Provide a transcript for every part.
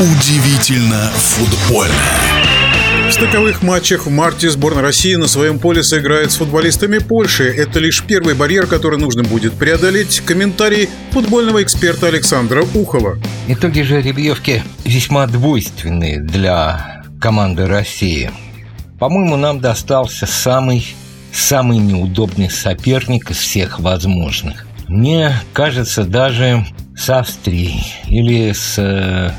Удивительно футбольно. В стыковых матчах в марте сборная России на своем поле сыграет с футболистами Польши. Это лишь первый барьер, который нужно будет преодолеть. Комментарий футбольного эксперта Александра Ухова. Итоги жеребьевки весьма двойственные для команды России. По-моему, нам достался самый, самый неудобный соперник из всех возможных. Мне кажется, даже с Австрией или с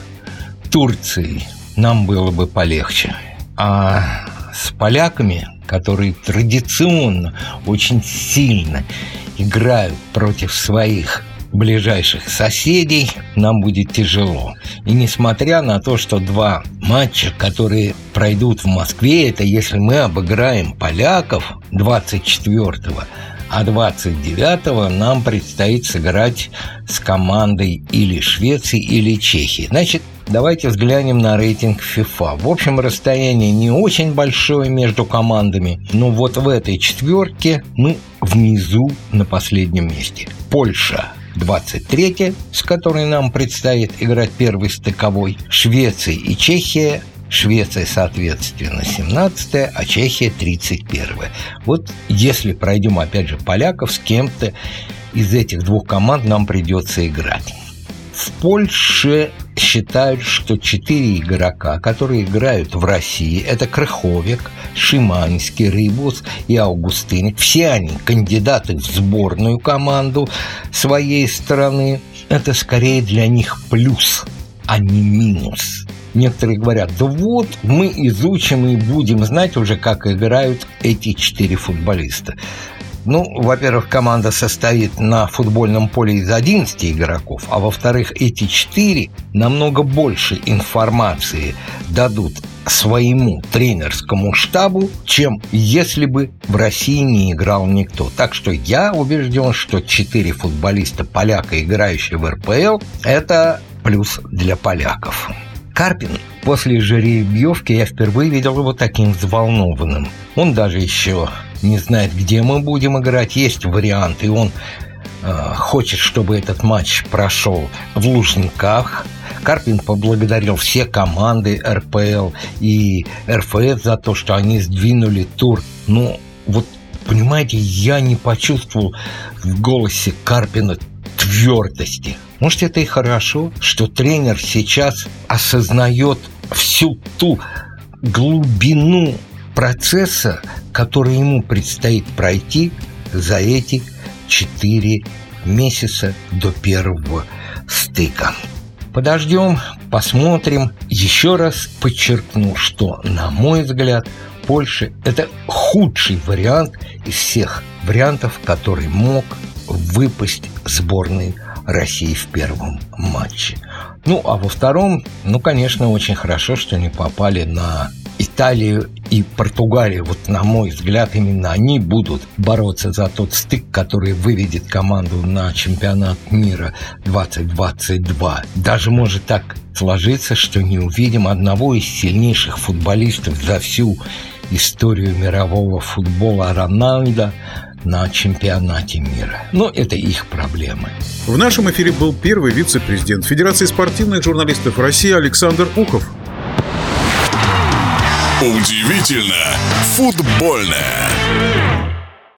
Турцией нам было бы полегче. А с поляками, которые традиционно очень сильно играют против своих ближайших соседей, нам будет тяжело. И несмотря на то, что два матча, которые пройдут в Москве, это если мы обыграем поляков 24-го, а 29-го нам предстоит сыграть с командой или Швеции, или Чехии. Значит, давайте взглянем на рейтинг FIFA. В общем, расстояние не очень большое между командами, но вот в этой четверке мы внизу на последнем месте. Польша 23 с которой нам предстоит играть первый стыковой, Швеция и Чехия Швеция, соответственно, 17 а Чехия 31 Вот если пройдем, опять же, поляков, с кем-то из этих двух команд нам придется играть. В Польше считают, что четыре игрока, которые играют в России, это Крыховик, Шиманский, Рыбус и Аугустыник. Все они кандидаты в сборную команду своей страны. Это скорее для них плюс, а не минус. Некоторые говорят, да вот, мы изучим и будем знать уже, как играют эти четыре футболиста. Ну, во-первых, команда состоит на футбольном поле из 11 игроков, а во-вторых, эти четыре намного больше информации дадут своему тренерскому штабу, чем если бы в России не играл никто. Так что я убежден, что четыре футболиста поляка, играющие в РПЛ, это плюс для поляков. Карпин после жеребьевки я впервые видел его таким взволнованным. Он даже еще не знает, где мы будем играть. Есть вариант, и он э, хочет, чтобы этот матч прошел в Лужниках. Карпин поблагодарил все команды РПЛ и РФС за то, что они сдвинули тур. Ну, вот, понимаете, я не почувствовал в голосе Карпина твердости. Может, это и хорошо, что тренер сейчас осознает всю ту глубину процесса, который ему предстоит пройти за эти четыре месяца до первого стыка. Подождем, посмотрим. Еще раз подчеркну, что, на мой взгляд, Польша – это худший вариант из всех вариантов, который мог выпасть сборной России в первом матче. Ну, а во втором, ну, конечно, очень хорошо, что не попали на Италию и Португалию. Вот, на мой взгляд, именно они будут бороться за тот стык, который выведет команду на чемпионат мира 2022. Даже может так сложиться, что не увидим одного из сильнейших футболистов за всю историю мирового футбола Рональда на чемпионате мира. Но это их проблемы. В нашем эфире был первый вице-президент Федерации спортивных журналистов России Александр Ухов. Удивительно футбольное.